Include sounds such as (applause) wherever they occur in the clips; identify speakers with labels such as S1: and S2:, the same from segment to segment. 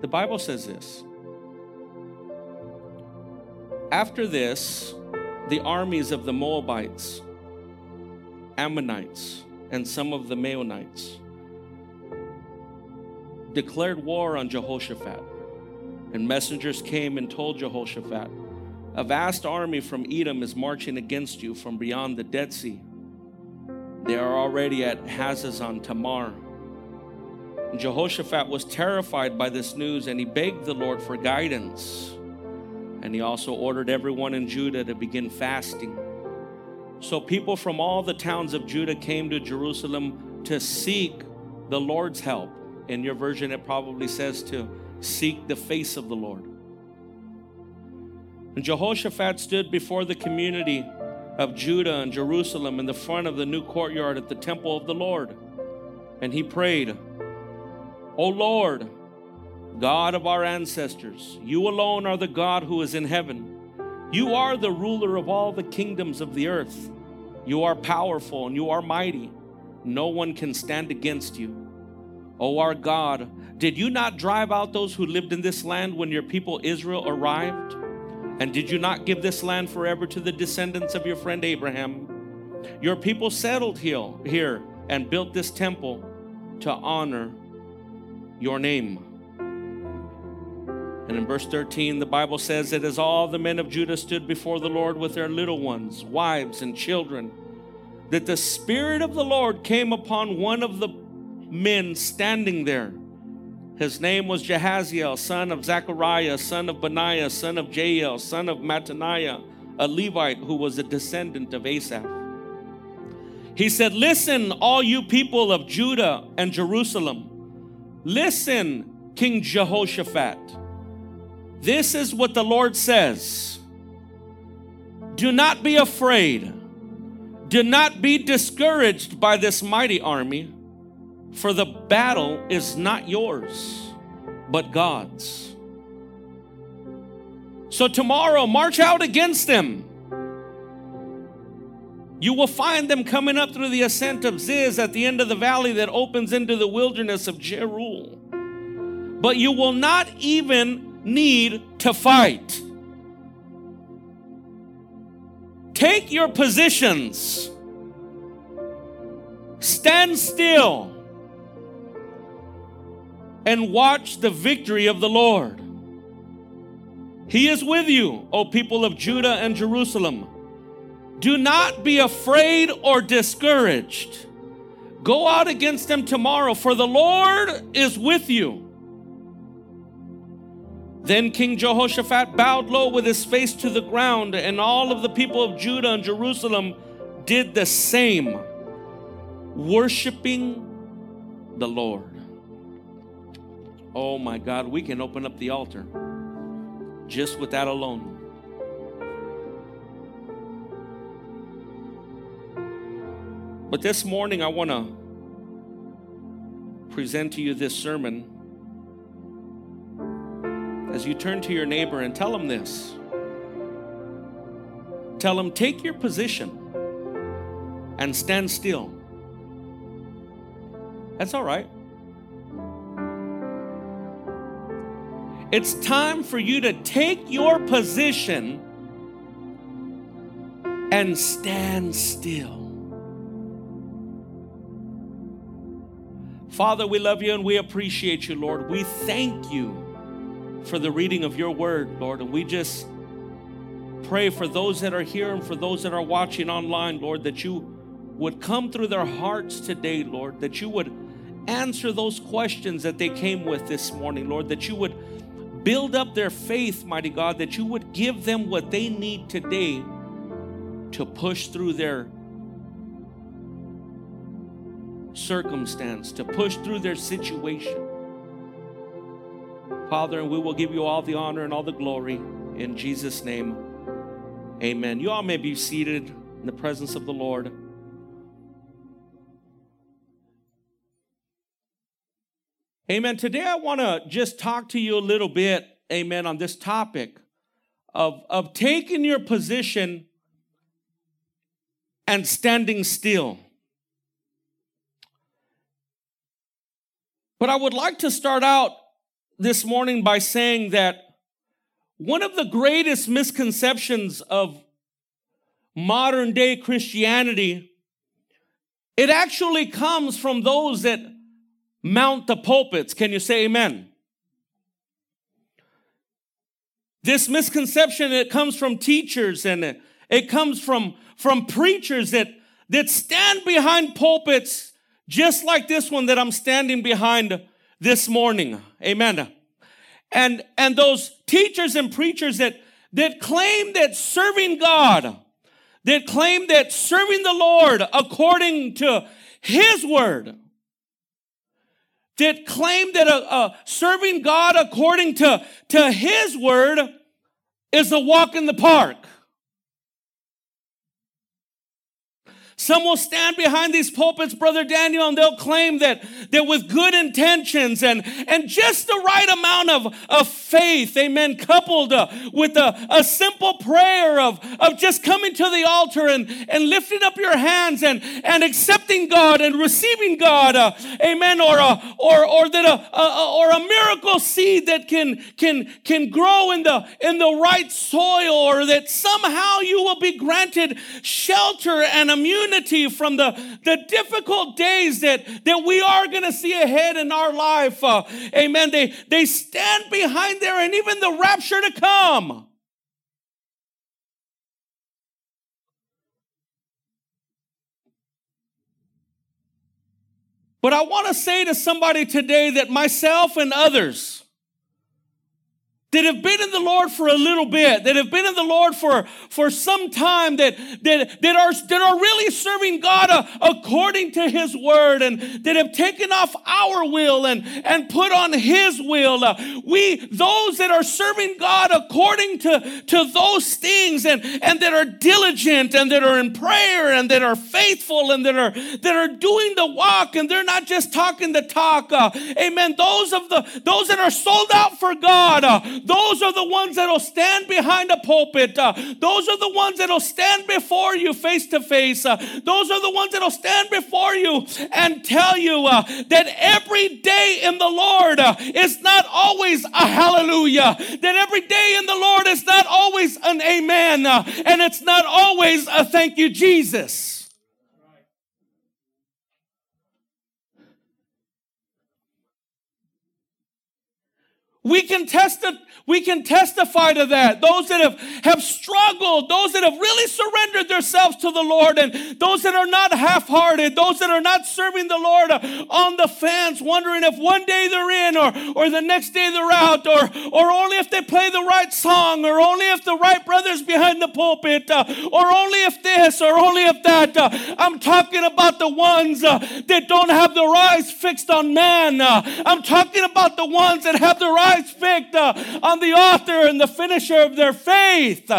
S1: The Bible says this. After this, the armies of the Moabites, Ammonites, and some of the Maonites declared war on Jehoshaphat. And messengers came and told Jehoshaphat, A vast army from Edom is marching against you from beyond the Dead Sea. They are already at Hazazon Tamar. Jehoshaphat was terrified by this news and he begged the Lord for guidance. And he also ordered everyone in Judah to begin fasting. So people from all the towns of Judah came to Jerusalem to seek the Lord's help. In your version, it probably says to seek the face of the Lord. And Jehoshaphat stood before the community of Judah and Jerusalem in the front of the new courtyard at the temple of the Lord. And he prayed, O Lord, God of our ancestors, you alone are the God who is in heaven. You are the ruler of all the kingdoms of the earth. You are powerful and you are mighty. No one can stand against you. O our God, did you not drive out those who lived in this land when your people Israel arrived? And did you not give this land forever to the descendants of your friend Abraham? Your people settled here, and built this temple to honor your name. And in verse 13, the Bible says that as all the men of Judah stood before the Lord with their little ones, wives, and children, that the Spirit of the Lord came upon one of the men standing there his name was Jehaziel, son of Zechariah, son of Benaiah, son of Jael, son of Mattaniah, a Levite who was a descendant of Asaph. He said, Listen, all you people of Judah and Jerusalem. Listen, King Jehoshaphat. This is what the Lord says Do not be afraid. Do not be discouraged by this mighty army for the battle is not yours, but God's. So tomorrow, march out against them. You will find them coming up through the ascent of Ziz at the end of the valley that opens into the wilderness of Jeruel. But you will not even need to fight. Take your positions. Stand still and watch the victory of the Lord. He is with you, O people of Judah and Jerusalem. Do not be afraid or discouraged. Go out against them tomorrow, for the Lord is with you. Then King Jehoshaphat bowed low with his face to the ground, and all of the people of Judah and Jerusalem did the same, worshiping the Lord. Oh my God, we can open up the altar just with that alone. But this morning, I want to present to you this sermon as you turn to your neighbor and tell him this. Tell him, take your position and stand still. That's all right. It's time for you to take your position and stand still. Father, we love you and we appreciate you, Lord. We thank you for the reading of your word, Lord. And we just pray for those that are here and for those that are watching online, Lord, that you would come through their hearts today, Lord, that you would answer those questions that they came with this morning, Lord, that you would build up their faith, mighty God, that you would give them what they need today to push through their circumstance, to push through their situation. Father, and we will give you all the honor and all the glory in Jesus' name. Amen. You all may be seated in the presence of the Lord. Amen. Today I want to just talk to you a little bit, amen, on this topic of, of taking your position and standing still. But I would like to start out this morning by saying that one of the greatest misconceptions of modern day Christianity, it actually comes from those that mount the pulpits. Can you say amen? This misconception, it comes from teachers and it comes from, from preachers that, that stand behind pulpits just like this one that I'm standing behind this morning. Amen. And, and those teachers and preachers that, that claim that serving God, that claim that serving the Lord according to His word, that claim that uh, uh, serving God according to, to His word is a walk in the park. Some will stand behind these pulpits, Brother Daniel, and they'll claim that, that with good intentions and, and just the right amount of, of faith, amen, coupled uh, with a, a simple prayer of, of just coming to the altar and, and lifting up your hands and, and accepting God and receiving God, uh, amen, or, a, or, or, that a, a, or a miracle seed that can, can, can grow in the, in the right soil, or that somehow you will be granted shelter and immunity from the, the difficult days that, that we are going to see ahead in our life. Uh, amen. They, they stand behind there and even the rapture to come. But I want to say to somebody today that myself and others, that have been in the Lord for a little bit, that have been in the Lord for, for some time, that, that, that, are, that are really serving God uh, according to His word, and that have taken off our will and, and put on His will. Uh, we, those that are serving God according to, to those things, and, and that are diligent, and that are in prayer, and that are faithful, and that are, that are doing the walk, and they're not just talking the talk. Uh, amen. Those of the, those that are sold out for God, uh, those are the ones that'll stand behind a pulpit. Uh, those are the ones that'll stand before you face to face. Uh, those are the ones that'll stand before you and tell you uh, that every day in the Lord uh, is not always a hallelujah. That every day in the Lord is not always an amen. Uh, and it's not always a thank you, Jesus. We can test it we can testify to that. Those that have, have struggled, those that have really surrendered themselves to the Lord, and those that are not half hearted, those that are not serving the Lord on the fence, wondering if one day they're in or, or the next day they're out, or, or only if they play the right song, or only if the right brother's behind the pulpit, uh, or only if this, or only if that. Uh, I'm talking about the ones uh, that don't have their eyes fixed on man. Uh, I'm talking about the ones that have their eyes fixed uh, on the author and the finisher of their faith.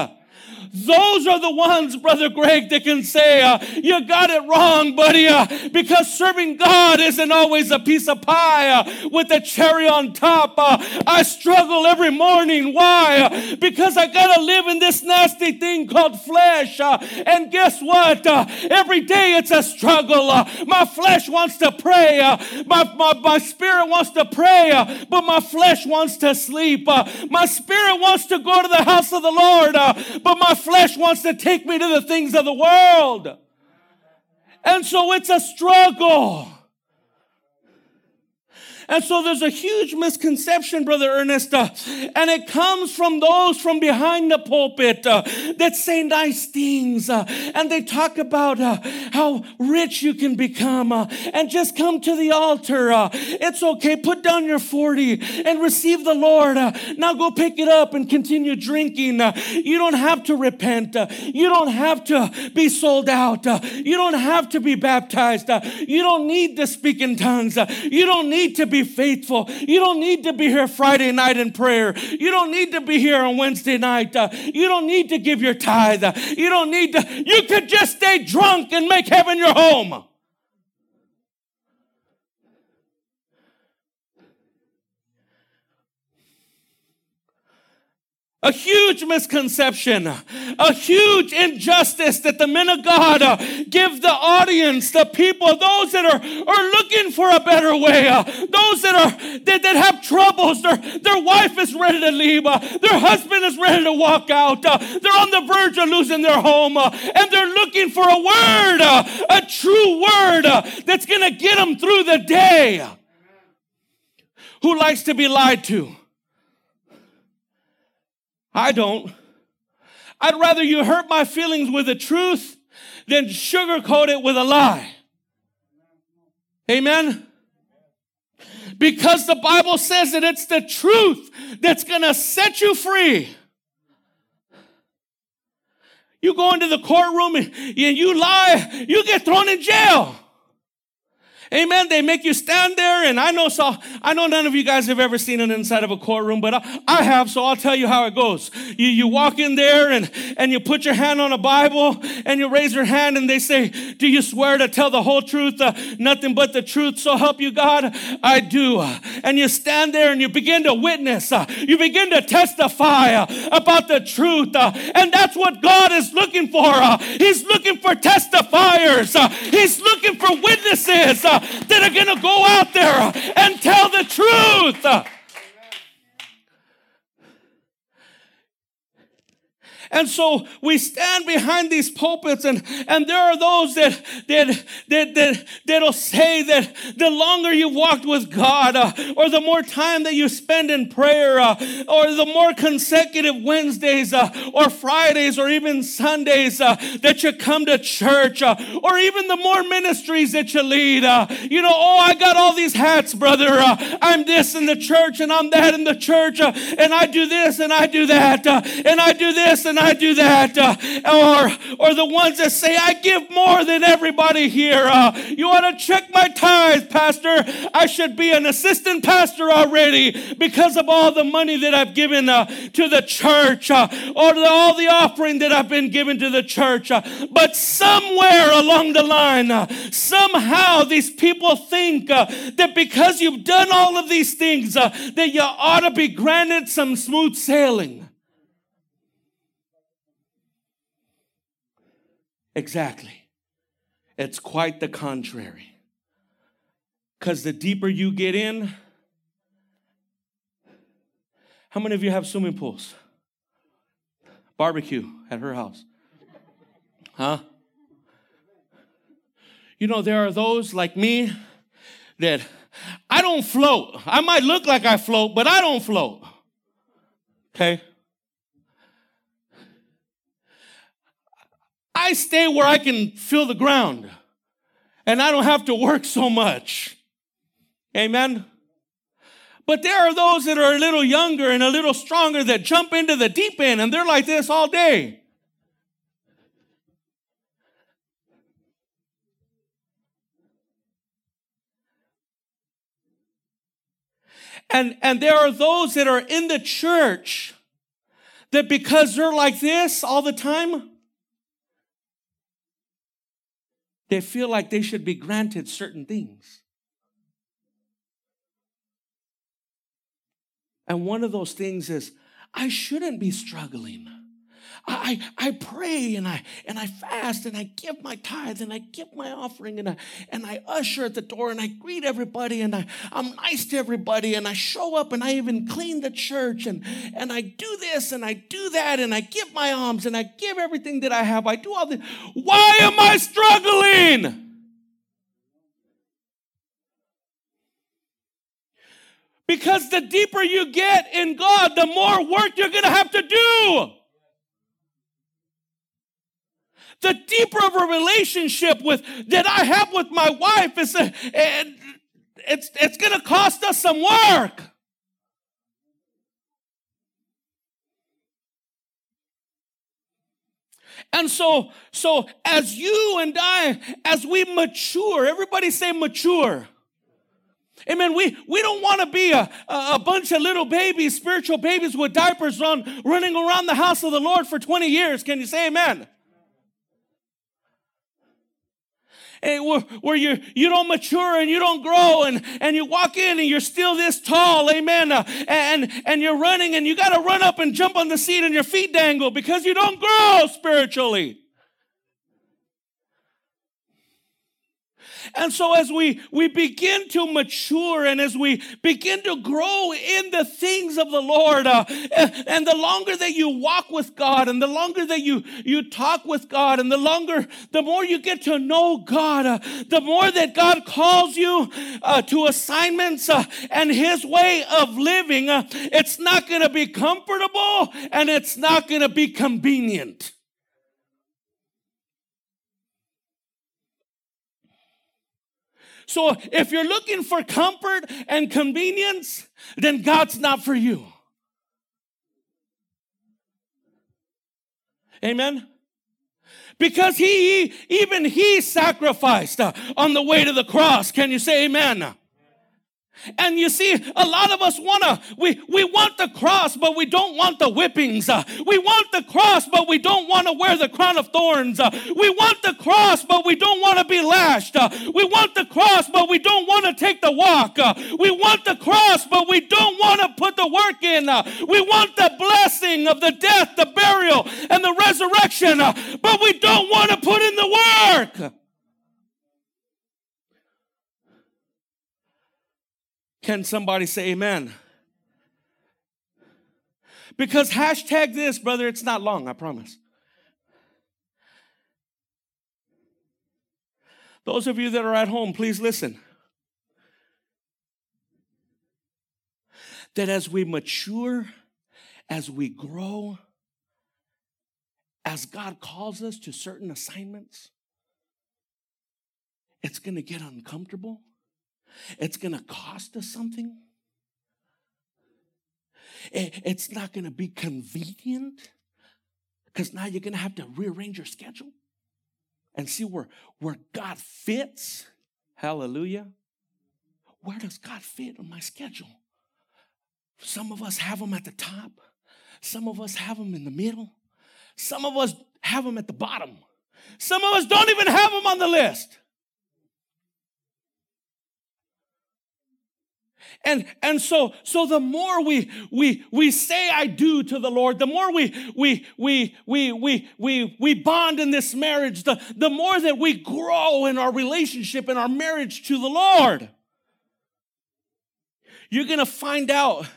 S1: Those are the ones, Brother Greg, that can say, uh, You got it wrong, buddy, uh, because serving God isn't always a piece of pie uh, with a cherry on top. Uh, I struggle every morning. Why? Uh, because I got to live in this nasty thing called flesh. Uh, and guess what? every day it's a struggle. my flesh wants to pray, my, my, my spirit wants to pray, but my flesh wants to sleep. my spirit wants to go to the house of the Lord, but my flesh wants to take me to the things of the world. And so it's a struggle. And so there's a huge misconception, Brother Ernest, uh, and it comes from those from behind the pulpit uh, that say nice things uh, and they talk about uh, how rich you can become uh, and just come to the altar. Uh, it's okay. Put down your 40 and receive the Lord. now go pick it up and continue drinking. you don't have to repent. you don't have to be sold out. you don't have to be baptized. you don't need to speak in tongues. you don't need to be faithful. You don't need to be here Friday night in prayer. You don't need to be here on Wednesday night. Uh, you don't need to give your tithe. You don't need to. You could just stay drunk and make heaven your home. A huge misconception, a huge injustice that the men of God uh, give the audience, the people, those that are, are looking for a better way, uh, those that are that, that have troubles, their, their wife is ready to leave, uh, their husband is ready to walk out, uh, they're on the verge of losing their home, uh, and they're looking for a word, uh, a true word that's going to get them through the day. Who likes to be lied to? I don't. I'd rather you hurt my feelings with the truth than sugarcoat it with a lie. Amen? Because the Bible says that it's the truth that's to set you free. You go into the courtroom and you lie, you get thrown in jail. Amen. They make you stand there, and I know so. I know none of you guys have ever seen it inside of a courtroom, but I, I have, so I'll tell you how it goes. You, you walk in there and, and you put your hand on a Bible and you raise your hand and they say, Do you swear to tell the whole truth, uh, nothing but the truth, so help you God? I do. And you stand there and you begin to witness, uh, you begin to testify uh, about the truth. Uh, and that's what God is looking for. Uh, he's looking for testifiers, uh, He's looking for witnesses that are going to go out there and tell the truth. And so we stand behind these pulpits and, and there are those that, that, that, that, that'll say that the longer you walked with God, uh, or the more time that you spend in prayer, uh, or the more consecutive Wednesdays, uh, or Fridays, or even Sundays uh, that you come to church, uh, or even the more ministries that you lead. Uh, you know, oh, I got all these hats, brother. I'm this in the church and I'm that in the church, and I do this and I do that, and I do this and I do that? Uh, or, or the ones that say, I give more than everybody here. Uh, you want to check my tithes, Pastor? I should be an assistant pastor already because of all the money that I've given uh, to the church uh, or the, all the offering that I've been given to the church. Uh, but somewhere along the line, uh, somehow these people think that because you've done all of these things, that you ought to be granted some smooth sailing. Exactly. It's quite the contrary. Because the deeper you get in, how many of you have swimming pools? Barbecue at her house. Huh? You know, there are those like me that I don't float. I might look like I float, but I don't float. Okay? I stay where I can feel the ground and I don't have to work so much. Amen. But there are those that are a little younger and a little stronger that jump into the deep end and they're like this all day. And, and there are those that are in the church that because they're like this all the time, They feel like they should be granted certain things. And one of those things is, I shouldn't be struggling. I, I pray and I and I fast and I give my tithe and I give my offering and I and I usher at the door and I greet everybody and I, I'm nice to everybody and I show up and I even clean the church and, and I do this and I do that and I give my alms and I give everything that I have. I do all this. Why am I struggling? Because the deeper you get in God, the more work you're going to have to do the deeper of a relationship with that I have with my wife is a, and it's it's going to cost us some work. And so, so as you and I, as we mature, everybody say mature. Amen. We, we don't want to be a, a bunch of little babies, spiritual babies with diapers on, running around the house of the Lord for 20 years. Can you say amen? and where, where you you don't mature and you don't grow and and you walk in and you're still this tall amen uh, and and you're running and you got to run up and jump on the seat and your feet dangle because you don't grow spiritually And so as we, we begin to mature and as we begin to grow in the things of the Lord, uh, and the longer that you walk with God and the longer that you, you talk with God and the longer, the more you get to know God, uh, the more that God calls you uh, to assignments uh, and his way of living, uh, it's not going to be comfortable and it's not going to be convenient. So if you're looking for comfort and convenience, then God's not for you. Amen. Because he, even he sacrificed uh, on the way to the cross. Can you say amen? And you see, a lot of us wanna, we, we want the cross, but we don't want the whippings. Uh, we want the cross, but we don't want to wear the crown of thorns. Uh, we want the cross, but we don't want to be lashed. Uh, we want the cross, but we don't want to take the walk. We want the cross, but we don't want to put the work in. We want the blessing of the death, the burial, and the resurrection, but we don't want to put in the work. Can somebody say amen? Because hashtag this, brother, it's not long, I promise. Those of you that are at home, please listen. That as we mature, as we grow, as God calls us to certain assignments, it's going to get uncomfortable. It's going to cost us something. It's not going to be convenient because now you're going to have to rearrange your schedule and see where, where God fits. Hallelujah. Where does God fit on my schedule? Some of us have them at the top, some of us have them in the middle, some of us have them at the bottom, some of us don't even have them on the list. And, and so, so the more we, we, we say I do to the Lord, the more we, we, we, we, we, we, we bond in this marriage, the, the more that we grow in our relationship and our marriage to the Lord. You're going to find out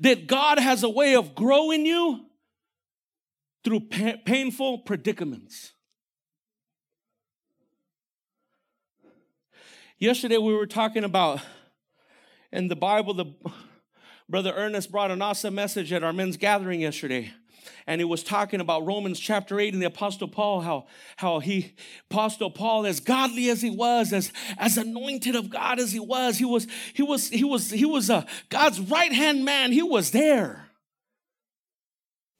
S1: that God has a way of growing you through pa- painful predicaments. Yesterday we were talking about in the Bible, the brother Ernest brought an awesome message at our men's gathering yesterday. And he was talking about Romans chapter 8 and the Apostle Paul, how, how he, Apostle Paul, as godly as he was, as, as anointed of God as he was, he was, he was, he was, he was a God's right hand man. He was there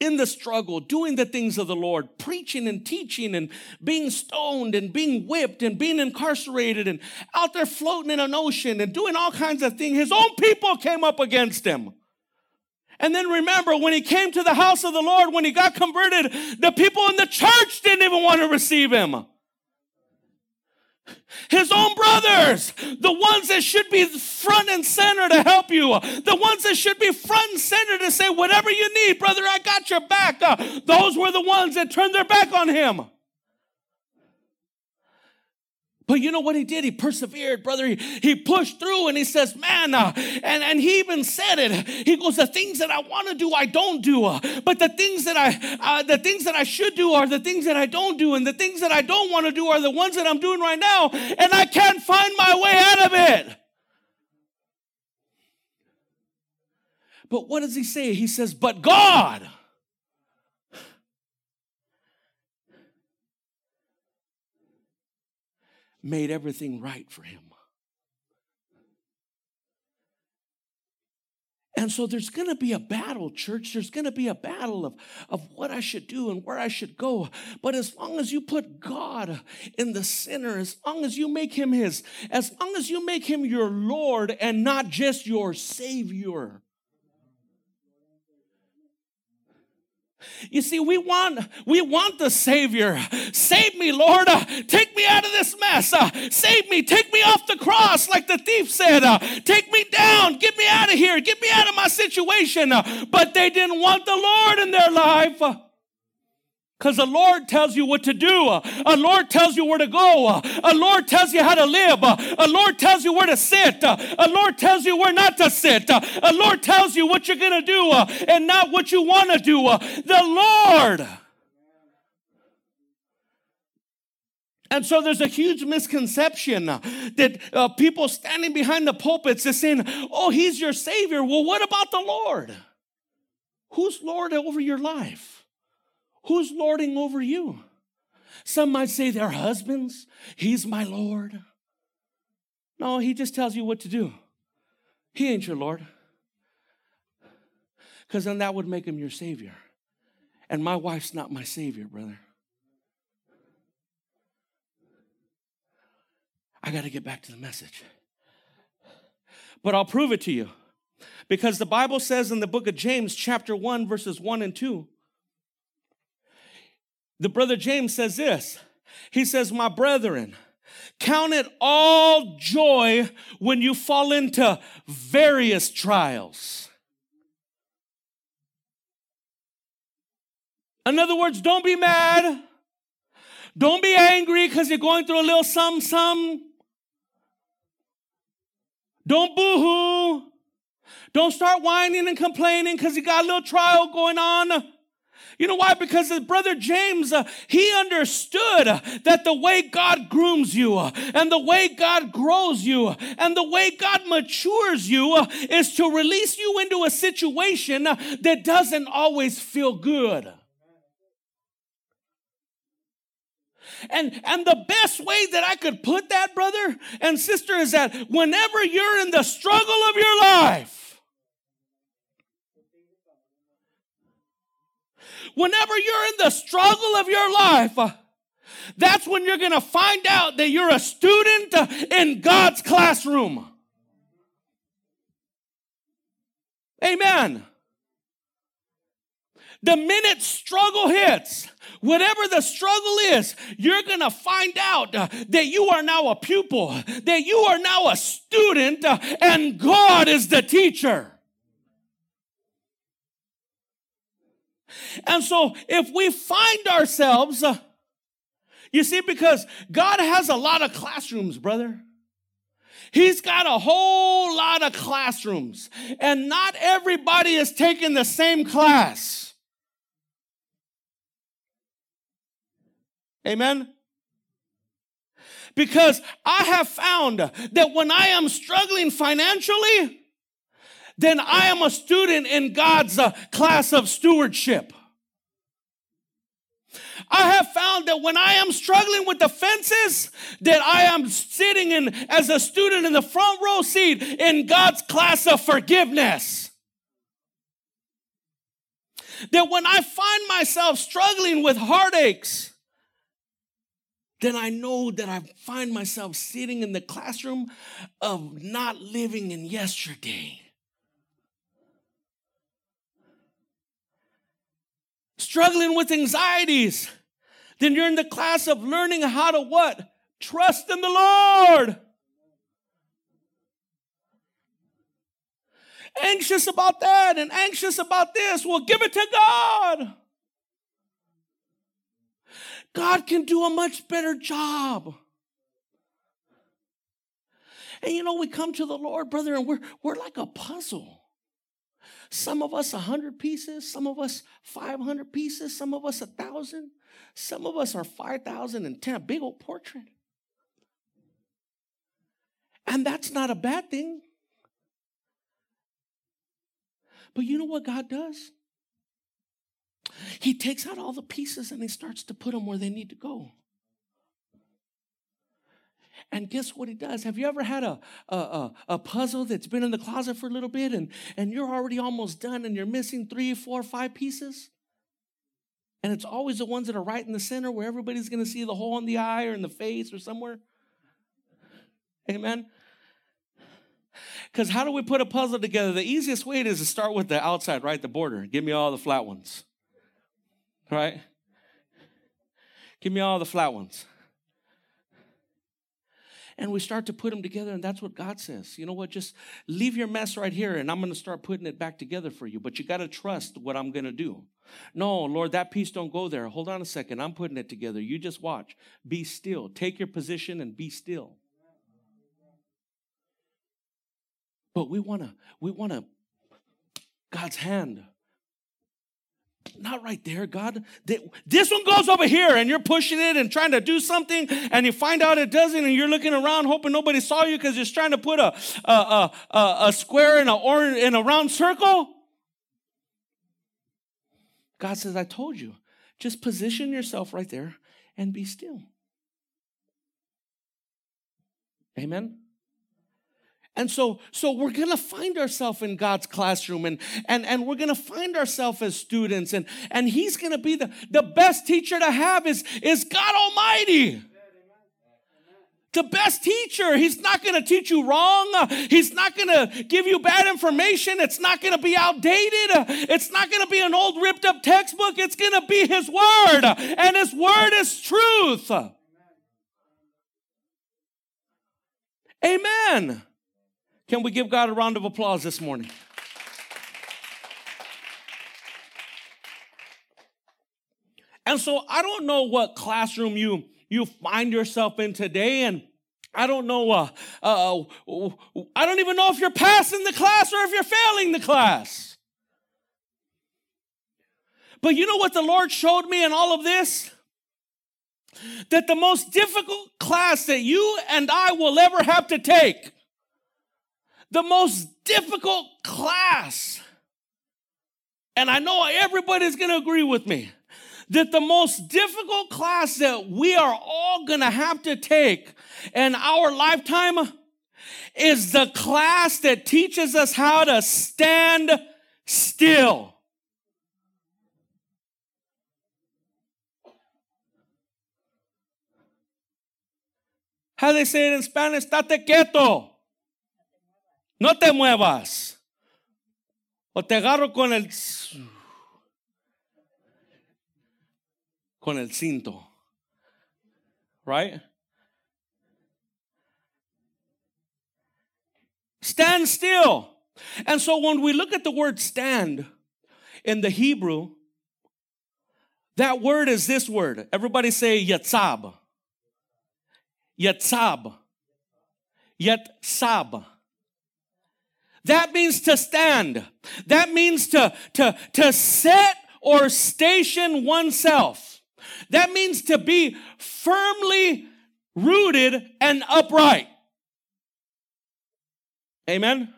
S1: in the struggle, doing the things of the Lord, preaching and teaching and being stoned and being whipped and being incarcerated and out there floating in an ocean and doing all kinds of things. His own people came up against him. And then remember, when he came to the house of the Lord, when he got converted, the people in the church didn't even want to receive him. His own brothers, the ones that should be front and center to help you, the ones that should be front and center to say, whatever you need, brother, I got your back. Uh, those were the ones that turned their back on him. But you know what he did? He persevered, brother. He, he pushed through and he says, Man, uh, and, and he even said it. He goes, The things that I want to do, I don't do. Uh, but the things that I uh, the things that I should do are the things that I don't do. And the things that I don't want to do are the ones that I'm doing right now. And I can't find my way out of it. But what does he say? He says, But God. Made everything right for him. And so there's going to be a battle, church. There's going to be a battle of, of what I should do and where I should go. But as long as you put God in the center, as long as you make him his, as long as you make him your Lord and not just your Savior, You see, we want we want the Savior. Save me, Lord. Uh, take me out of this mess. Uh, save me. Take me off the cross, like the thief said. Uh, take me down. Get me out of here. Get me out of my situation. But they didn't want the Lord in their life. Because the Lord tells you what to do. A Lord tells you where to go. A Lord tells you how to live. A Lord tells you where to sit. A Lord tells you where not to sit. A Lord tells you what you're going to do and not what you want to do. The Lord. And so there's a huge misconception that uh, people standing behind the pulpits is saying, oh, he's your savior. Well, what about the Lord? Who's Lord over your life? Who's lording over you? Some might say their husbands. He's my Lord. No, he just tells you what to do. He ain't your Lord. Because then that would make him your Savior. And my wife's not my Savior, brother. I got to get back to the message. But I'll prove it to you. Because the Bible says in the book of James, chapter 1, verses 1 and 2, the brother James says this. He says, My brethren, count it all joy when you fall into various trials. In other words, don't be mad. Don't be angry because you're going through a little some some. Don't boo hoo. Don't start whining and complaining because you got a little trial going on. You know why? Because brother James, uh, he understood that the way God grooms you uh, and the way God grows you and the way God matures you uh, is to release you into a situation uh, that doesn't always feel good. And, and the best way that I could put that, brother and sister, is that whenever you're in the struggle of your life, Whenever you're in the struggle of your life, uh, that's when you're going to find out that you're a student uh, in God's classroom. Amen. The minute struggle hits, whatever the struggle is, you're going to find out uh, that you are now a pupil, that you are now a student, and God is the teacher. And so if we find ourselves, uh, you see, because God has a lot of classrooms, brother. He's got a whole lot of classrooms, and not everybody is taking the same class. Amen? Because I have found that when I am struggling financially, then I am a student in God's uh, class of stewardship. I have found that when I am struggling with the fences, that I am sitting in as a student in the front row seat in God's class of forgiveness. That when I find myself struggling with heartaches, then I know that I find myself sitting in the classroom of not living in yesterday. Struggling with anxieties, then you're in the class of learning how to what? Trust in the Lord. Anxious about that and anxious about this. Well, give it to God. God can do a much better job. And you know, we come to the Lord, brother, and we're, we're like a puzzle. Some of us 100 pieces, some of us 500 pieces, some of us 1,000, some of us are 5,010, a big old portrait. And that's not a bad thing. But you know what God does? He takes out all the pieces and he starts to put them where they need to go. And guess what it does? Have you ever had a, a, a, a, puzzle that's been in the closet for a little bit and, and you're already almost done and you're missing three, four, five pieces? And it's always the ones that are right in the center where everybody's going to see the hole in the eye or in the face or somewhere. Amen. Because how do we put a puzzle together? The easiest way is to start with the outside, right? The border. Give me all the flat ones. Right? Give me all the flat ones. And we start to put them together, and that's what God says. You know what? Just leave your mess right here, and I'm going to start putting it back together for you. But you got to trust what I'm going to do. No, Lord, that piece don't go there. Hold on a second. I'm putting it together. You just watch. Be still. Take your position and be still. But we want to, we want to, God's hand not right there, God. This one goes over here, and you're pushing it and trying to do something, and you find out it doesn't, and you're looking around hoping nobody saw you because you're trying to put a, a, a, a square in a, orange, in a round circle. God says, I told you, just position yourself right there and be still. Amen. And so, so we're gonna find ourselves in God's classroom and, and, and we're gonna find ourselves as students, and, and He's gonna be the, the best teacher to have is, is God Almighty. The best teacher. He's not gonna teach you wrong. He's not gonna give you bad information. It's not gonna be outdated. It's not gonna be an old ripped up textbook. It's gonna be His Word, and His Word is truth. Amen. Can we give God a round of applause this morning? And so I don't know what classroom you you find yourself in today and I don't know uh, uh, I don't even know if you're passing the class or if you're failing the class. But you know what the Lord showed me in all of this? That the most difficult class that you and I will ever have to take the most difficult class. And I know everybody's to agree with me that the most difficult class that we are all to have to take in our lifetime is the class that teaches us how to stand still. How they say it in Spanish, estate quieto. No te muevas. O te agarro con el con el cinto. Right? Stand still. And so when we look at the word stand in the Hebrew, that word is this word. Everybody say yatzab. Yatzab. Yatzab. That means to stand. That means to, to, to set or station oneself. That means to be firmly rooted and upright. Amen.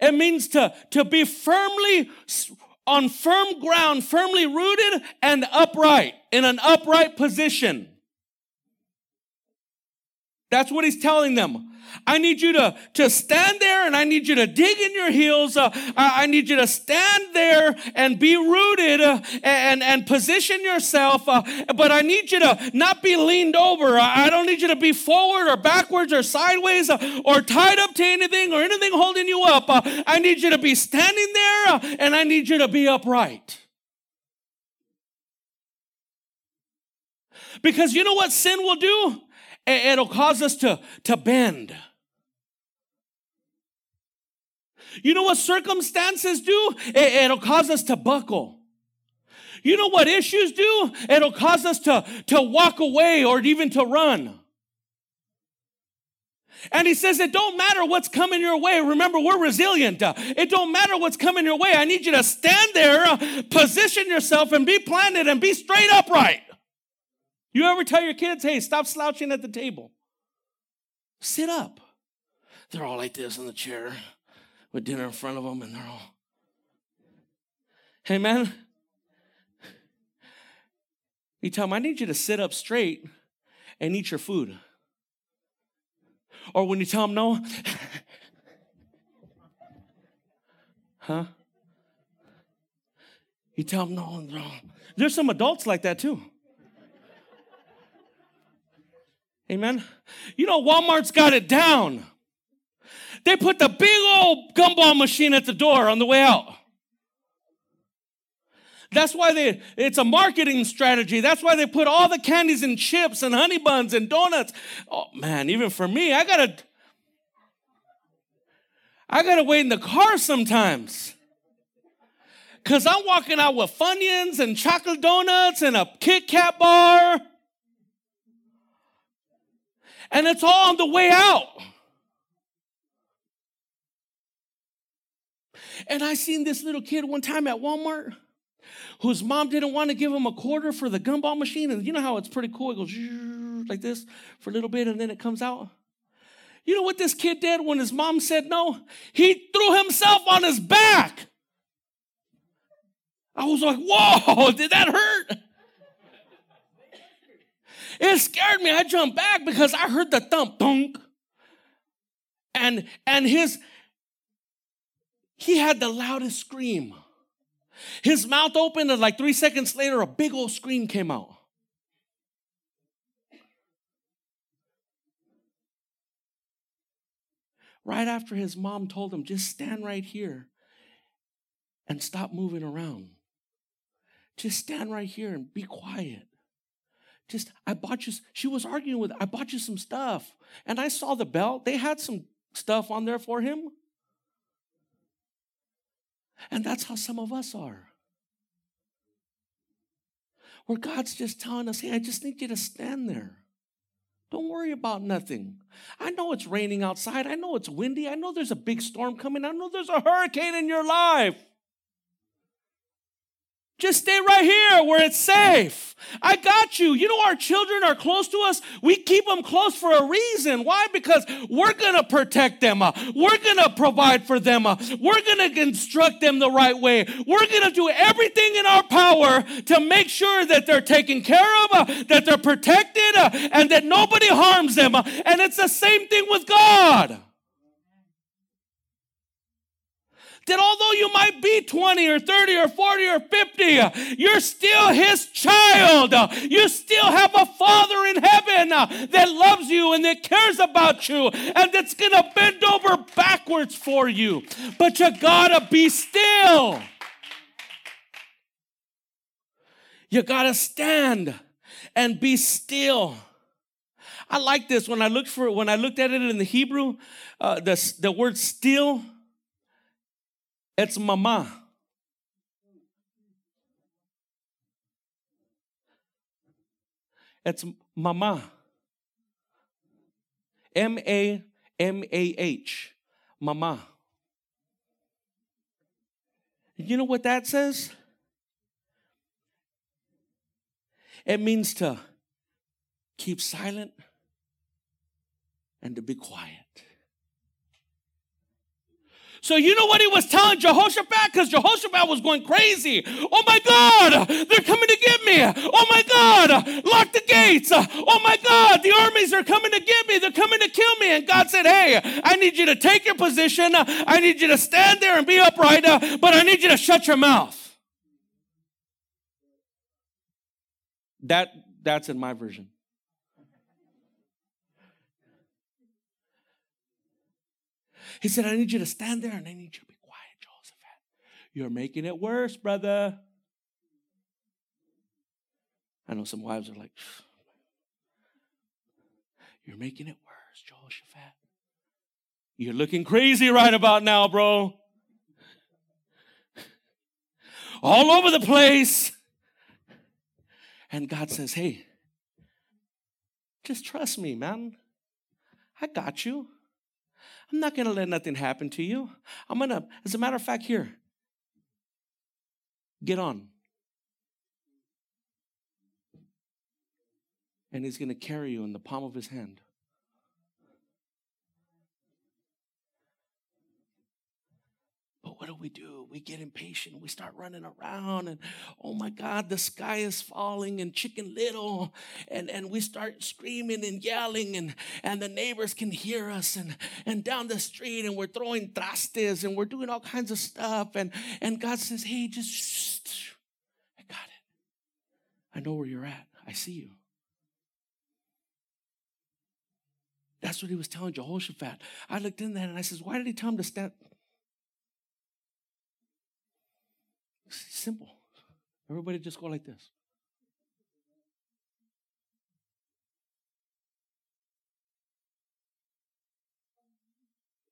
S1: It means to, to be firmly on firm ground, firmly rooted and upright, in an upright position. That's what he's telling them. I need you to, to stand there and I need you to dig in your heels. Uh, I, I, need you to stand there and be rooted uh, and, and position yourself. Uh, but I need you to not be leaned over. I, I don't need you to be forward or backwards or sideways uh, or tied up to anything or anything holding you up. Uh, I need you to be standing there uh, and I need you to be upright. Because you know what sin will do? It'll cause us to, to bend. You know what circumstances do? It'll cause us to buckle. You know what issues do? It'll cause us to, to walk away or even to run. And he says, it don't matter what's coming your way. Remember, we're resilient. It don't matter what's coming your way. I need you to stand there, position yourself, and be planted and be straight upright. You ever tell your kids, hey, stop slouching at the table? Sit up. They're all like this in the chair with dinner in front of them, and they're all, hey, man. You tell them, I need you to sit up straight and eat your food. Or when you tell them no, (laughs) huh? You tell them no, no. There's some adults like that too. Amen. You know, Walmart's got it down. They put the big old gumball machine at the door on the way out. That's why they, it's a marketing strategy. That's why they put all the candies and chips and honey buns and donuts. Oh man, even for me, I gotta, I gotta wait in the car sometimes. Cause I'm walking out with Funyuns and chocolate donuts and a Kit Kat bar. And it's all on the way out. And I seen this little kid one time at Walmart whose mom didn't want to give him a quarter for the gumball machine. And you know how it's pretty cool? It goes like this for a little bit and then it comes out. You know what this kid did when his mom said no? He threw himself on his back. I was like, whoa, (laughs) did that hurt? It scared me. I jumped back because I heard the thump, thunk. And and his he had the loudest scream. His mouth opened, and like three seconds later, a big old scream came out. Right after his mom told him, just stand right here and stop moving around. Just stand right here and be quiet. Just, I bought you, she was arguing with, I bought you some stuff. And I saw the belt. They had some stuff on there for him. And that's how some of us are. Where God's just telling us, hey, I just need you to stand there. Don't worry about nothing. I know it's raining outside. I know it's windy. I know there's a big storm coming. I know there's a hurricane in your life. Just stay right here where it's safe. I got you. You know, our children are close to us. We keep them close for a reason. Why? Because we're going to protect them. Uh, we're going to provide for them. Uh, we're going to instruct them the right way. We're going to do everything in our power to make sure that they're taken care of, uh, that they're protected, and that nobody harms them. And it's the same thing with God. That although you might be 20 or 30 or 40 or 50, you're still his child. You still have a father in heaven that loves you and that cares about you and that's going to bend over backwards for you. But you got to be still. You got to stand and be still. I like this when I looked for when I looked at it in the Hebrew, uh, the, the word still it's mama. It's mama. M A M A H. Mama. You know what that says? It means to keep silent and to be quiet. So you know what he was telling Jehoshaphat? Because Jehoshaphat was going crazy. Oh my God, they're coming to get me. Oh my God, lock the gates. Oh my God, the armies are coming to get me. They're coming to kill me. And God said, Hey, I need you to take your position. I need you to stand there and be upright, but I need you to shut your mouth. That, that's in my version. He said, I need you to stand there and I need you to be quiet, Jehoshaphat. You're making it worse, brother. I know some wives are like, You're making it worse, Jehoshaphat. You're looking crazy right about now, bro. (laughs) All over the place. And God says, Hey, just trust me, man. I got you. I'm not going to let nothing happen to you. I'm going to, as a matter of fact, here, get on. And he's going to carry you in the palm of his hand. What do we do? We get impatient. We start running around, and oh my God, the sky is falling and chicken little. And, and we start screaming and yelling, and, and the neighbors can hear us, and, and down the street, and we're throwing trastes, and we're doing all kinds of stuff. And, and God says, Hey, just I got it. I know where you're at. I see you. That's what he was telling Jehoshaphat. I looked in that and I says, Why did he tell him to stand? Simple. Everybody just go like this.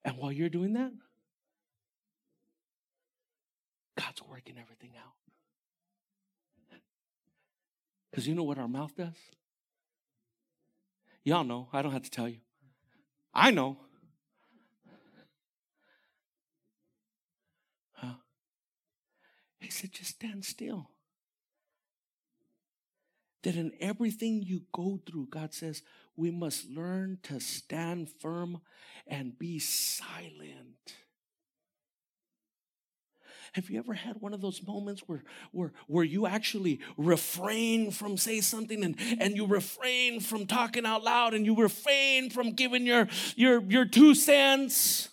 S1: And while you're doing that, God's working everything out. Because you know what our mouth does? Y'all know. I don't have to tell you. I know. He said, just stand still. That in everything you go through, God says, we must learn to stand firm and be silent. Have you ever had one of those moments where, where, where you actually refrain from say something and, and you refrain from talking out loud and you refrain from giving your, your, your two cents?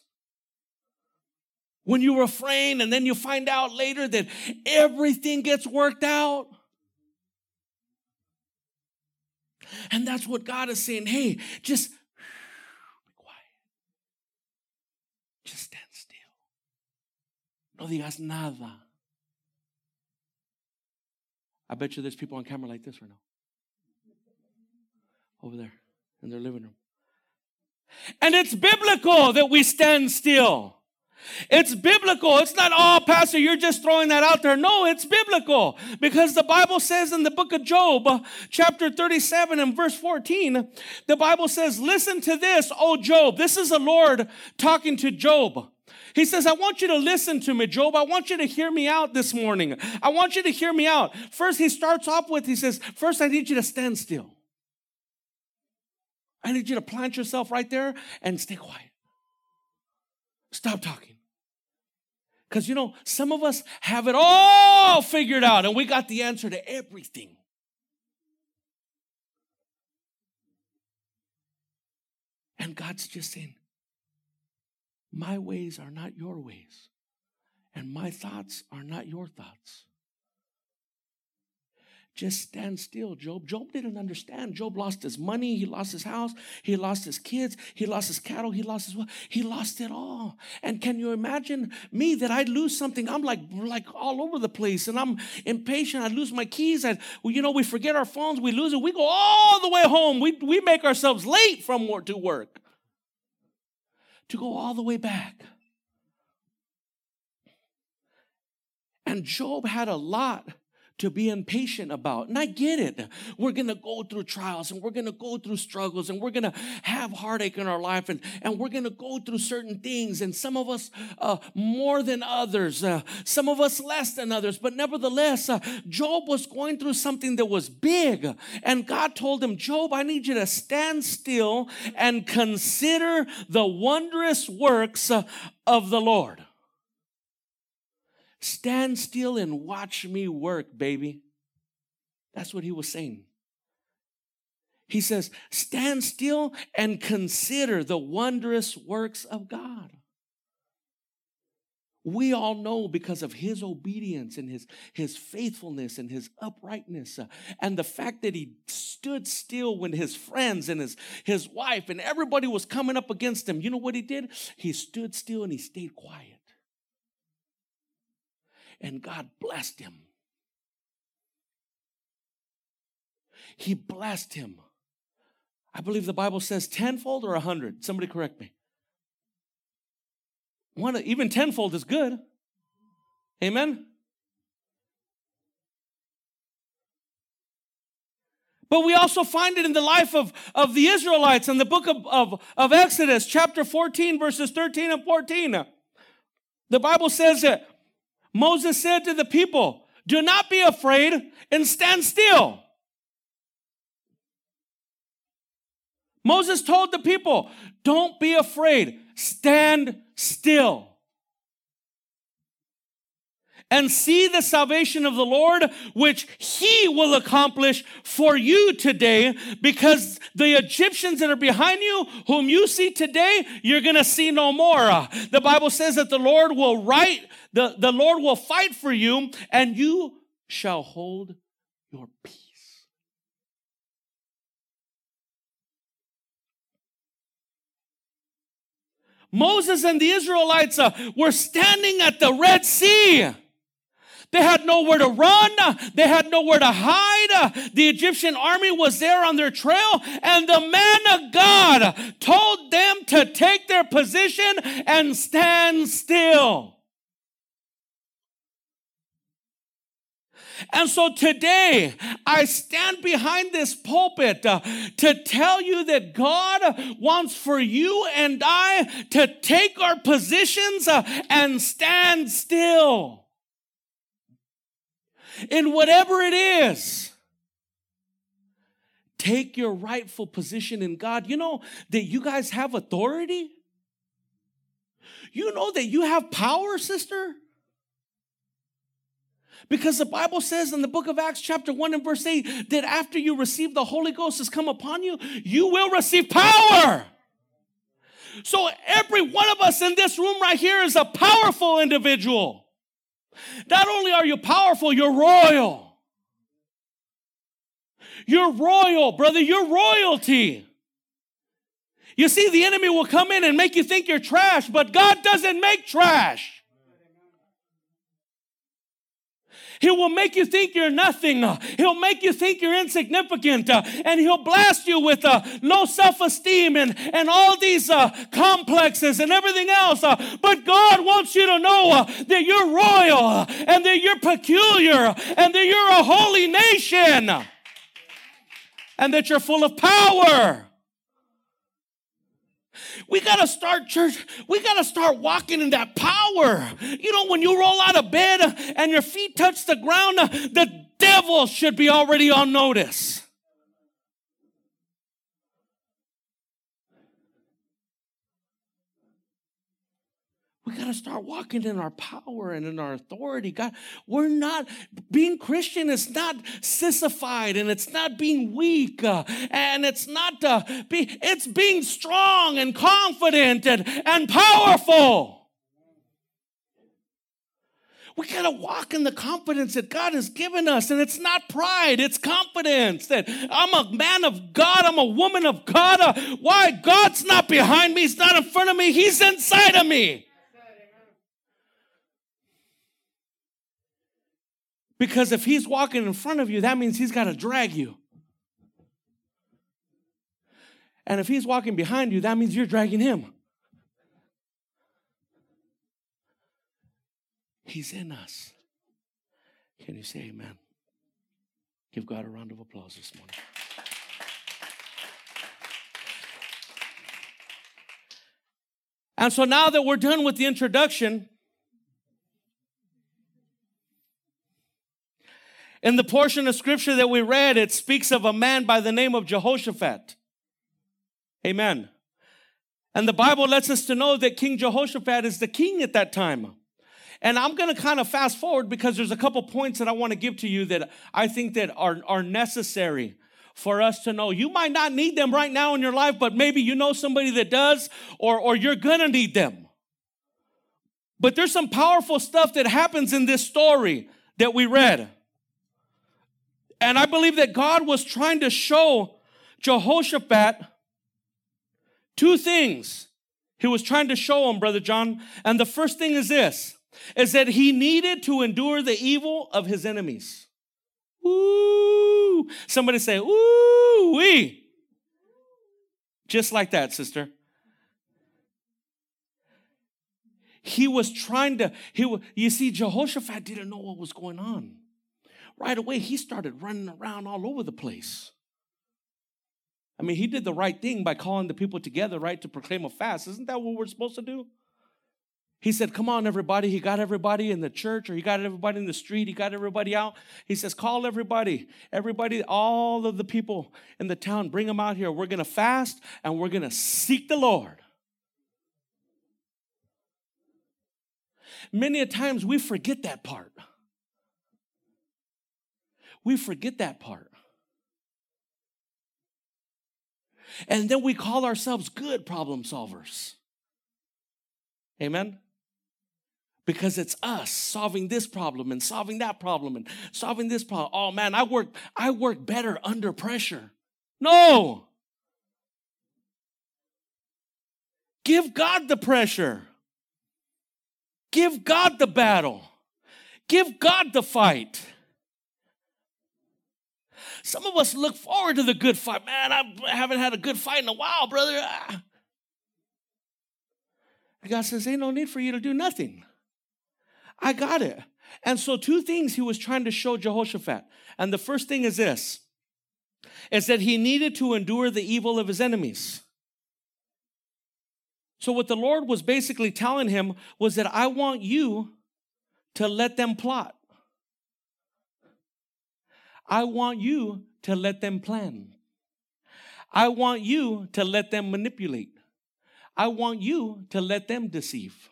S1: When you refrain and then you find out later that everything gets worked out. And that's what God is saying. Hey, just (sighs) be quiet. Just stand still. No digas nada. I bet you there's people on camera like this right now. Over there in their living room. And it's biblical that we stand still. It's biblical. It's not, oh, Pastor, you're just throwing that out there. No, it's biblical because the Bible says in the book of Job, uh, chapter 37 and verse 14, the Bible says, Listen to this, oh Job. This is the Lord talking to Job. He says, I want you to listen to me, Job. I want you to hear me out this morning. I want you to hear me out. First, he starts off with, he says, First, I need you to stand still. I need you to plant yourself right there and stay quiet. Stop talking. Because, you know, some of us have it all figured out and we got the answer to everything. And God's just saying, My ways are not your ways, and my thoughts are not your thoughts. Just stand still, Job. Job didn't understand. Job lost his money, he lost his house, he lost his kids, he lost his cattle, he lost his what? He lost it all. And can you imagine me that I'd lose something? I'm like like all over the place and I'm impatient. I lose my keys. I, well, you know, we forget our phones, we lose it. We go all the way home. We, we make ourselves late from work to work to go all the way back. And Job had a lot to be impatient about. And I get it. We're going to go through trials and we're going to go through struggles and we're going to have heartache in our life and, and we're going to go through certain things. And some of us uh, more than others, uh, some of us less than others. But nevertheless, uh, Job was going through something that was big. And God told him, Job, I need you to stand still and consider the wondrous works uh, of the Lord. Stand still and watch me work, baby. That's what he was saying. He says, Stand still and consider the wondrous works of God. We all know because of his obedience and his, his faithfulness and his uprightness, uh, and the fact that he stood still when his friends and his, his wife and everybody was coming up against him. You know what he did? He stood still and he stayed quiet and God blessed him. He blessed him. I believe the Bible says tenfold or a hundred. Somebody correct me. One, even tenfold is good. Amen. But we also find it in the life of, of the Israelites in the book of, of, of Exodus, chapter 14, verses 13 and 14. The Bible says that Moses said to the people, Do not be afraid and stand still. Moses told the people, Don't be afraid, stand still. And see the salvation of the Lord, which he will accomplish for you today, because the Egyptians that are behind you, whom you see today, you're gonna see no more. The Bible says that the Lord will write the, the Lord will fight for you, and you shall hold your peace. Moses and the Israelites uh, were standing at the Red Sea. They had nowhere to run. They had nowhere to hide. The Egyptian army was there on their trail, and the man of God told them to take their position and stand still. And so today, I stand behind this pulpit uh, to tell you that God wants for you and I to take our positions uh, and stand still in whatever it is. Take your rightful position in God. You know that you guys have authority. You know that you have power, sister. Because the Bible says in the book of Acts, chapter 1 and verse 8, that after you receive the Holy Ghost has come upon you, you will receive power. So every one of us in this room right here is a powerful individual. Not only are you powerful, you're royal. You're royal, brother. You're royalty. You see, the enemy will come in and make you think you're trash, but God doesn't make trash. He will make you think you're nothing. He'll make you think you're insignificant. Uh, and he'll blast you with uh, low self esteem and, and all these uh, complexes and everything else. but God wants you to know that you're royal and that you're peculiar and that you're a holy nation and that you're full of power. We got to start church. We got to start walking in that power. You know, when you roll out of bed and your feet touch the ground, the devil should be already on notice. To start walking in our power and in our authority. God, we're not, being Christian is not sissified and it's not being weak uh, and it's not, uh, be, it's being strong and confident and, and powerful. We got to walk in the confidence that God has given us. And it's not pride, it's confidence that I'm a man of God, I'm a woman of God. Uh, why? God's not behind me, He's not in front of me, He's inside of me. Because if he's walking in front of you, that means he's got to drag you. And if he's walking behind you, that means you're dragging him. He's in us. Can you say amen? Give God a round of applause this morning. And so now that we're done with the introduction, In the portion of scripture that we read, it speaks of a man by the name of Jehoshaphat. Amen. And the Bible lets us to know that King Jehoshaphat is the king at that time. And I'm going to kind of fast forward because there's a couple points that I want to give to you that I think that are, are necessary for us to know. You might not need them right now in your life, but maybe you know somebody that does, or, or you're going to need them. But there's some powerful stuff that happens in this story that we read. And I believe that God was trying to show Jehoshaphat two things. He was trying to show him, Brother John. And the first thing is this is that he needed to endure the evil of his enemies. Ooh. Somebody say, ooh, wee. Just like that, sister. He was trying to, he, you see, Jehoshaphat didn't know what was going on right away he started running around all over the place. I mean, he did the right thing by calling the people together, right, to proclaim a fast. Isn't that what we're supposed to do? He said, Come on, everybody. He got everybody in the church or he got everybody in the street. He got everybody out. He says, Call everybody, everybody, all of the people in the town, bring them out here. We're going to fast and we're going to seek the Lord. Many a times we forget that part. We forget that part. And then we call ourselves good problem solvers. Amen? Because it's us solving this problem and solving that problem and solving this problem. Oh man, I work, I work better under pressure. No. Give God the pressure. Give God the battle. Give God the fight. Some of us look forward to the good fight. Man, I haven't had a good fight in a while, brother. Ah. God says, Ain't no need for you to do nothing. I got it. And so, two things he was trying to show Jehoshaphat. And the first thing is this is that he needed to endure the evil of his enemies. So, what the Lord was basically telling him was that I want you to let them plot. I want you to let them plan. I want you to let them manipulate. I want you to let them deceive.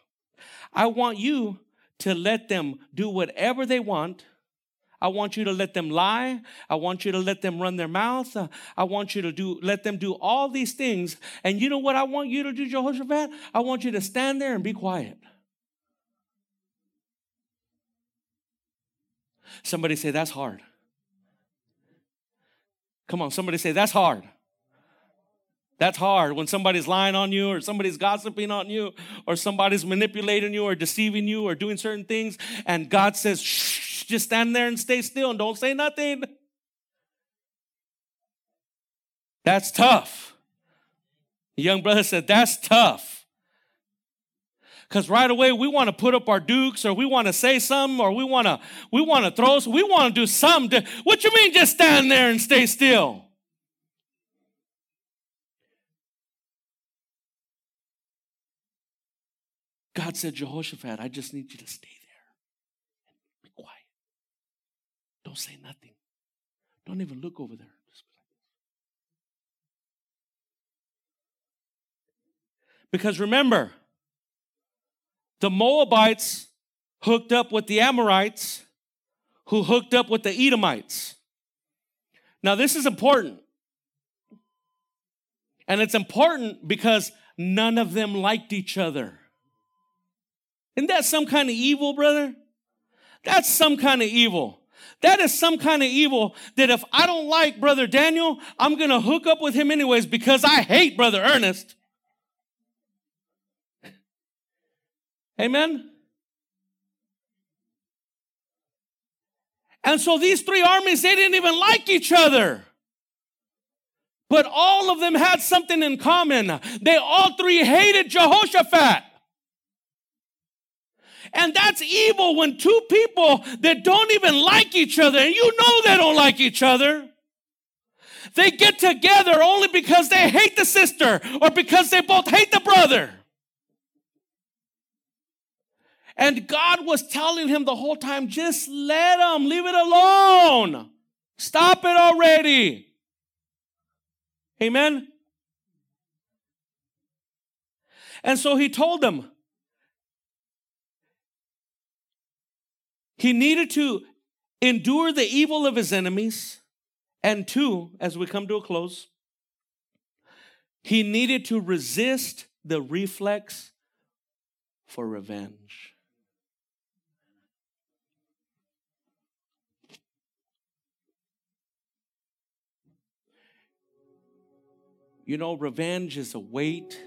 S1: I want you to let them do whatever they want. I want you to let them lie. I want you to let them run their mouth. I want you to do let them do all these things. And you know what I want you to do, Jehoshaphat? I want you to stand there and be quiet. Somebody say that's hard. Come on, somebody say that's hard. That's hard when somebody's lying on you or somebody's gossiping on you or somebody's manipulating you or deceiving you or doing certain things. And God says, shh, just stand there and stay still and don't say nothing. That's tough. The young brother said, That's tough. Because right away we want to put up our dukes or we want to say something or we want to we want to throw some, we want to do something. What you mean just stand there and stay still? God said, Jehoshaphat, I just need you to stay there and be quiet. Don't say nothing. Don't even look over there. Because remember, the Moabites hooked up with the Amorites, who hooked up with the Edomites. Now, this is important. And it's important because none of them liked each other. Isn't that some kind of evil, brother? That's some kind of evil. That is some kind of evil that if I don't like Brother Daniel, I'm going to hook up with him anyways because I hate Brother Ernest. Amen? And so these three armies, they didn't even like each other. But all of them had something in common. They all three hated Jehoshaphat. And that's evil when two people that don't even like each other, and you know they don't like each other, they get together only because they hate the sister or because they both hate the brother. And God was telling him the whole time, just let him, leave it alone. Stop it already. Amen. And so he told them, He needed to endure the evil of his enemies. And two, as we come to a close, he needed to resist the reflex for revenge. You know, revenge is a weight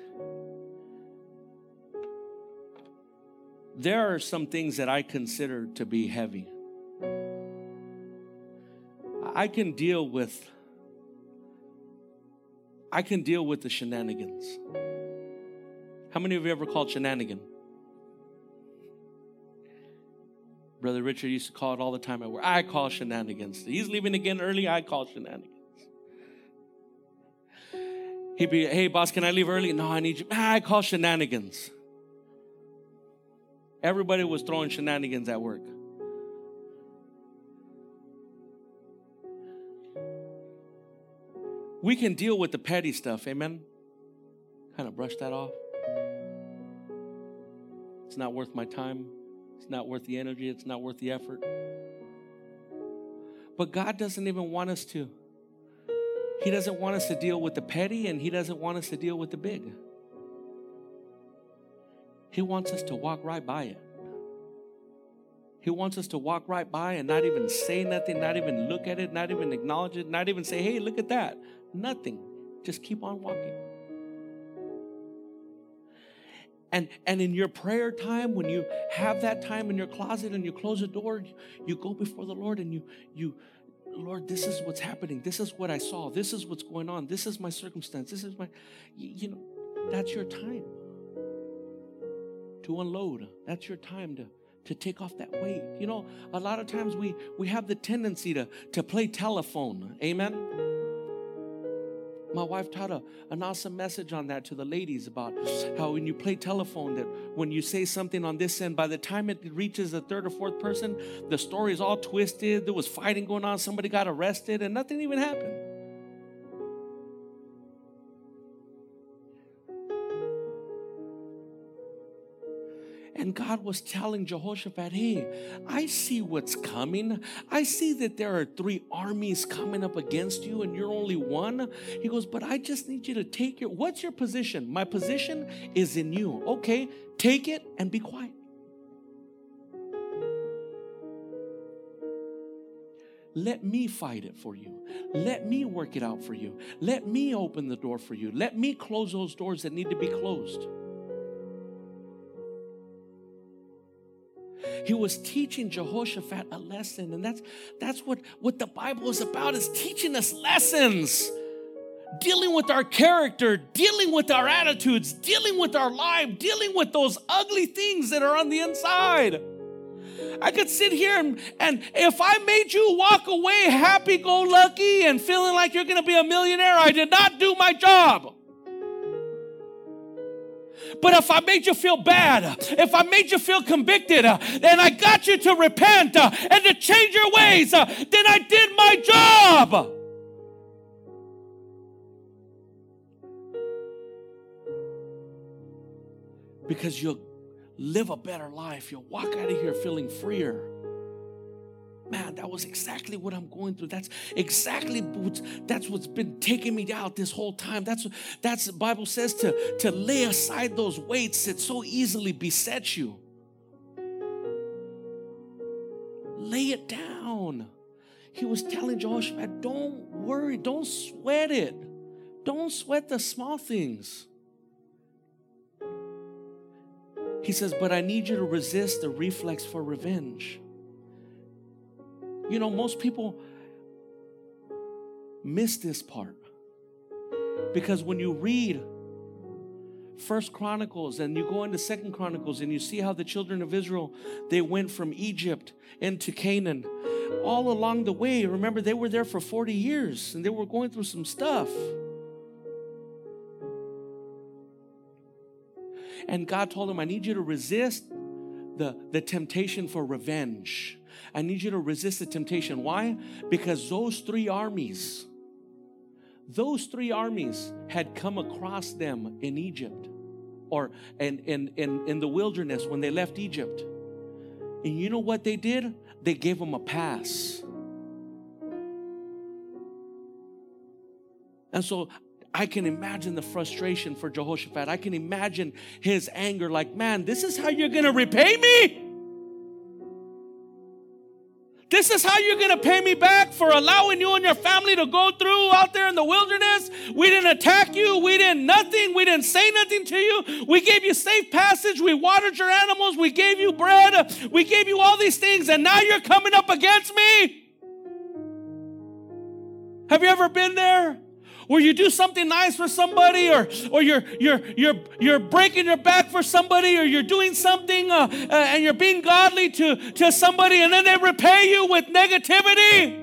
S1: there are some things that I consider to be heavy. I can deal with I can deal with the shenanigans. How many of you ever called shenanigan? Brother Richard used to call it all the time at work. I call shenanigans. He's leaving again early. I call shenanigans. He'd be, hey boss, can I leave early? No, I need you. I call shenanigans. Everybody was throwing shenanigans at work. We can deal with the petty stuff, amen? Kind of brush that off. It's not worth my time. It's not worth the energy. It's not worth the effort. But God doesn't even want us to. He doesn't want us to deal with the petty, and He doesn't want us to deal with the big. He wants us to walk right by it. He wants us to walk right by and not even say nothing, not even look at it, not even acknowledge it, not even say, hey, look at that. Nothing. Just keep on walking. and and in your prayer time when you have that time in your closet and you close the door you go before the lord and you you lord this is what's happening. This is what i saw. This is what's going on. This is my circumstance. This is my you know that's your time to unload. That's your time to to take off that weight. You know a lot of times we we have the tendency to to play telephone. Amen my wife taught a, an awesome message on that to the ladies about how when you play telephone, that when you say something on this end, by the time it reaches the third or fourth person, the story is all twisted. There was fighting going on, somebody got arrested, and nothing even happened. And God was telling Jehoshaphat, hey, I see what's coming. I see that there are three armies coming up against you and you're only one. He goes, but I just need you to take your, what's your position? My position is in you. Okay, take it and be quiet. Let me fight it for you. Let me work it out for you. Let me open the door for you. Let me close those doors that need to be closed. He was teaching Jehoshaphat a lesson. And that's, that's what, what the Bible is about, is teaching us lessons. Dealing with our character, dealing with our attitudes, dealing with our life, dealing with those ugly things that are on the inside. I could sit here and, and if I made you walk away happy go lucky and feeling like you're gonna be a millionaire, I did not do my job. But if I made you feel bad, if I made you feel convicted, uh, and I got you to repent uh, and to change your ways, uh, then I did my job. Because you'll live a better life, you'll walk out of here feeling freer man, that was exactly what I'm going through. That's exactly what's, that's what's been taking me out this whole time. That's that's the Bible says to, to lay aside those weights that so easily beset you. Lay it down. He was telling Joshua, don't worry, don't sweat it. Don't sweat the small things. He says, but I need you to resist the reflex for revenge. You know, most people miss this part because when you read First Chronicles and you go into Second Chronicles and you see how the children of Israel they went from Egypt into Canaan. All along the way, remember they were there for 40 years and they were going through some stuff. And God told them, I need you to resist the, the temptation for revenge. I need you to resist the temptation. Why? Because those three armies, those three armies had come across them in Egypt or in, in, in, in the wilderness when they left Egypt. And you know what they did? They gave them a pass. And so I can imagine the frustration for Jehoshaphat. I can imagine his anger like, man, this is how you're going to repay me? This is how you're going to pay me back for allowing you and your family to go through out there in the wilderness. We didn't attack you. We didn't nothing. We didn't say nothing to you. We gave you safe passage. We watered your animals. We gave you bread. We gave you all these things. And now you're coming up against me. Have you ever been there? Where you do something nice for somebody or, or you're, you're, you're, you're breaking your back for somebody or you're doing something uh, uh, and you're being godly to, to somebody and then they repay you with negativity.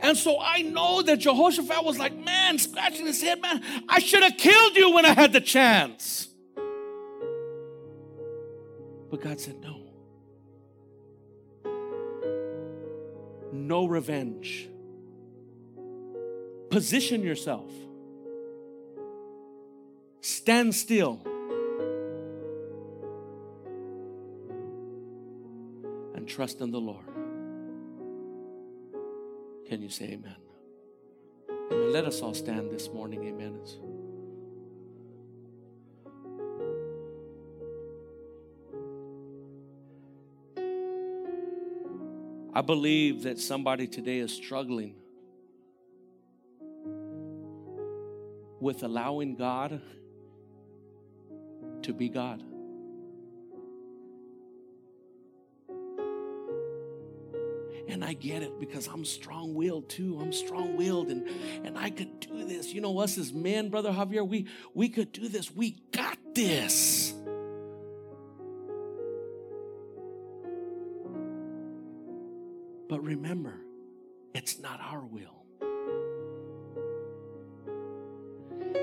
S1: And so I know that Jehoshaphat was like, man, scratching his head, man, I should have killed you when I had the chance. But God said, no. No revenge. Position yourself. Stand still. And trust in the Lord. Can you say amen? Amen. Let us all stand this morning. Amen. I believe that somebody today is struggling with allowing God to be God. And I get it because I'm strong willed too. I'm strong willed and, and I could do this. You know, us as men, Brother Javier, we, we could do this. We got this. But remember, it's not our will,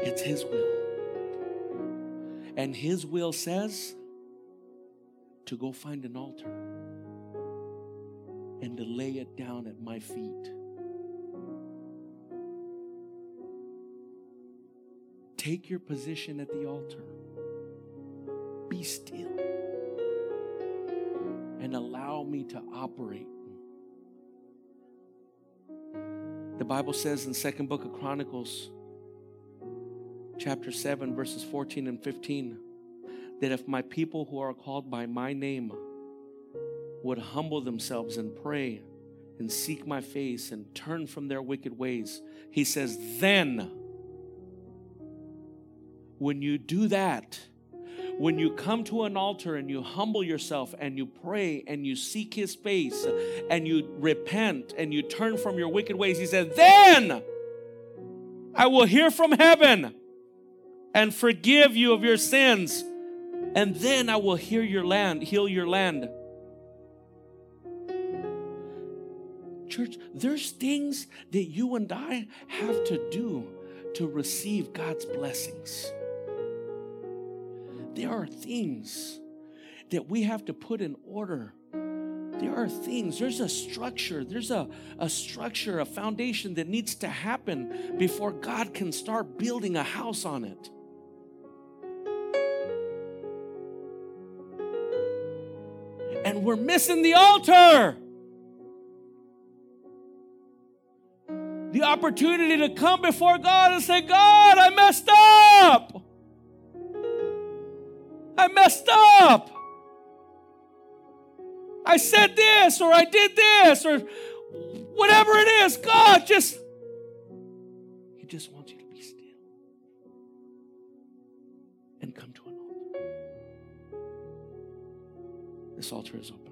S1: it's His will. And His will says to go find an altar and to lay it down at my feet. Take your position at the altar. Be still. And allow me to operate. The Bible says in second book of Chronicles, chapter 7, verses 14 and 15, that if my people who are called by my name would humble themselves and pray and seek my face and turn from their wicked ways, he says, then when you do that, when you come to an altar and you humble yourself and you pray and you seek his face and you repent and you turn from your wicked ways, he says, then I will hear from heaven and forgive you of your sins. And then I will heal your land, heal your land. Church, there's things that you and I have to do to receive God's blessings. There are things that we have to put in order. There are things, there's a structure, there's a, a structure, a foundation that needs to happen before God can start building a house on it. And we're missing the altar. The opportunity to come before God and say, God, I messed up. I messed up. I said this or I did this or whatever it is. God just, He just wants you This altar is open.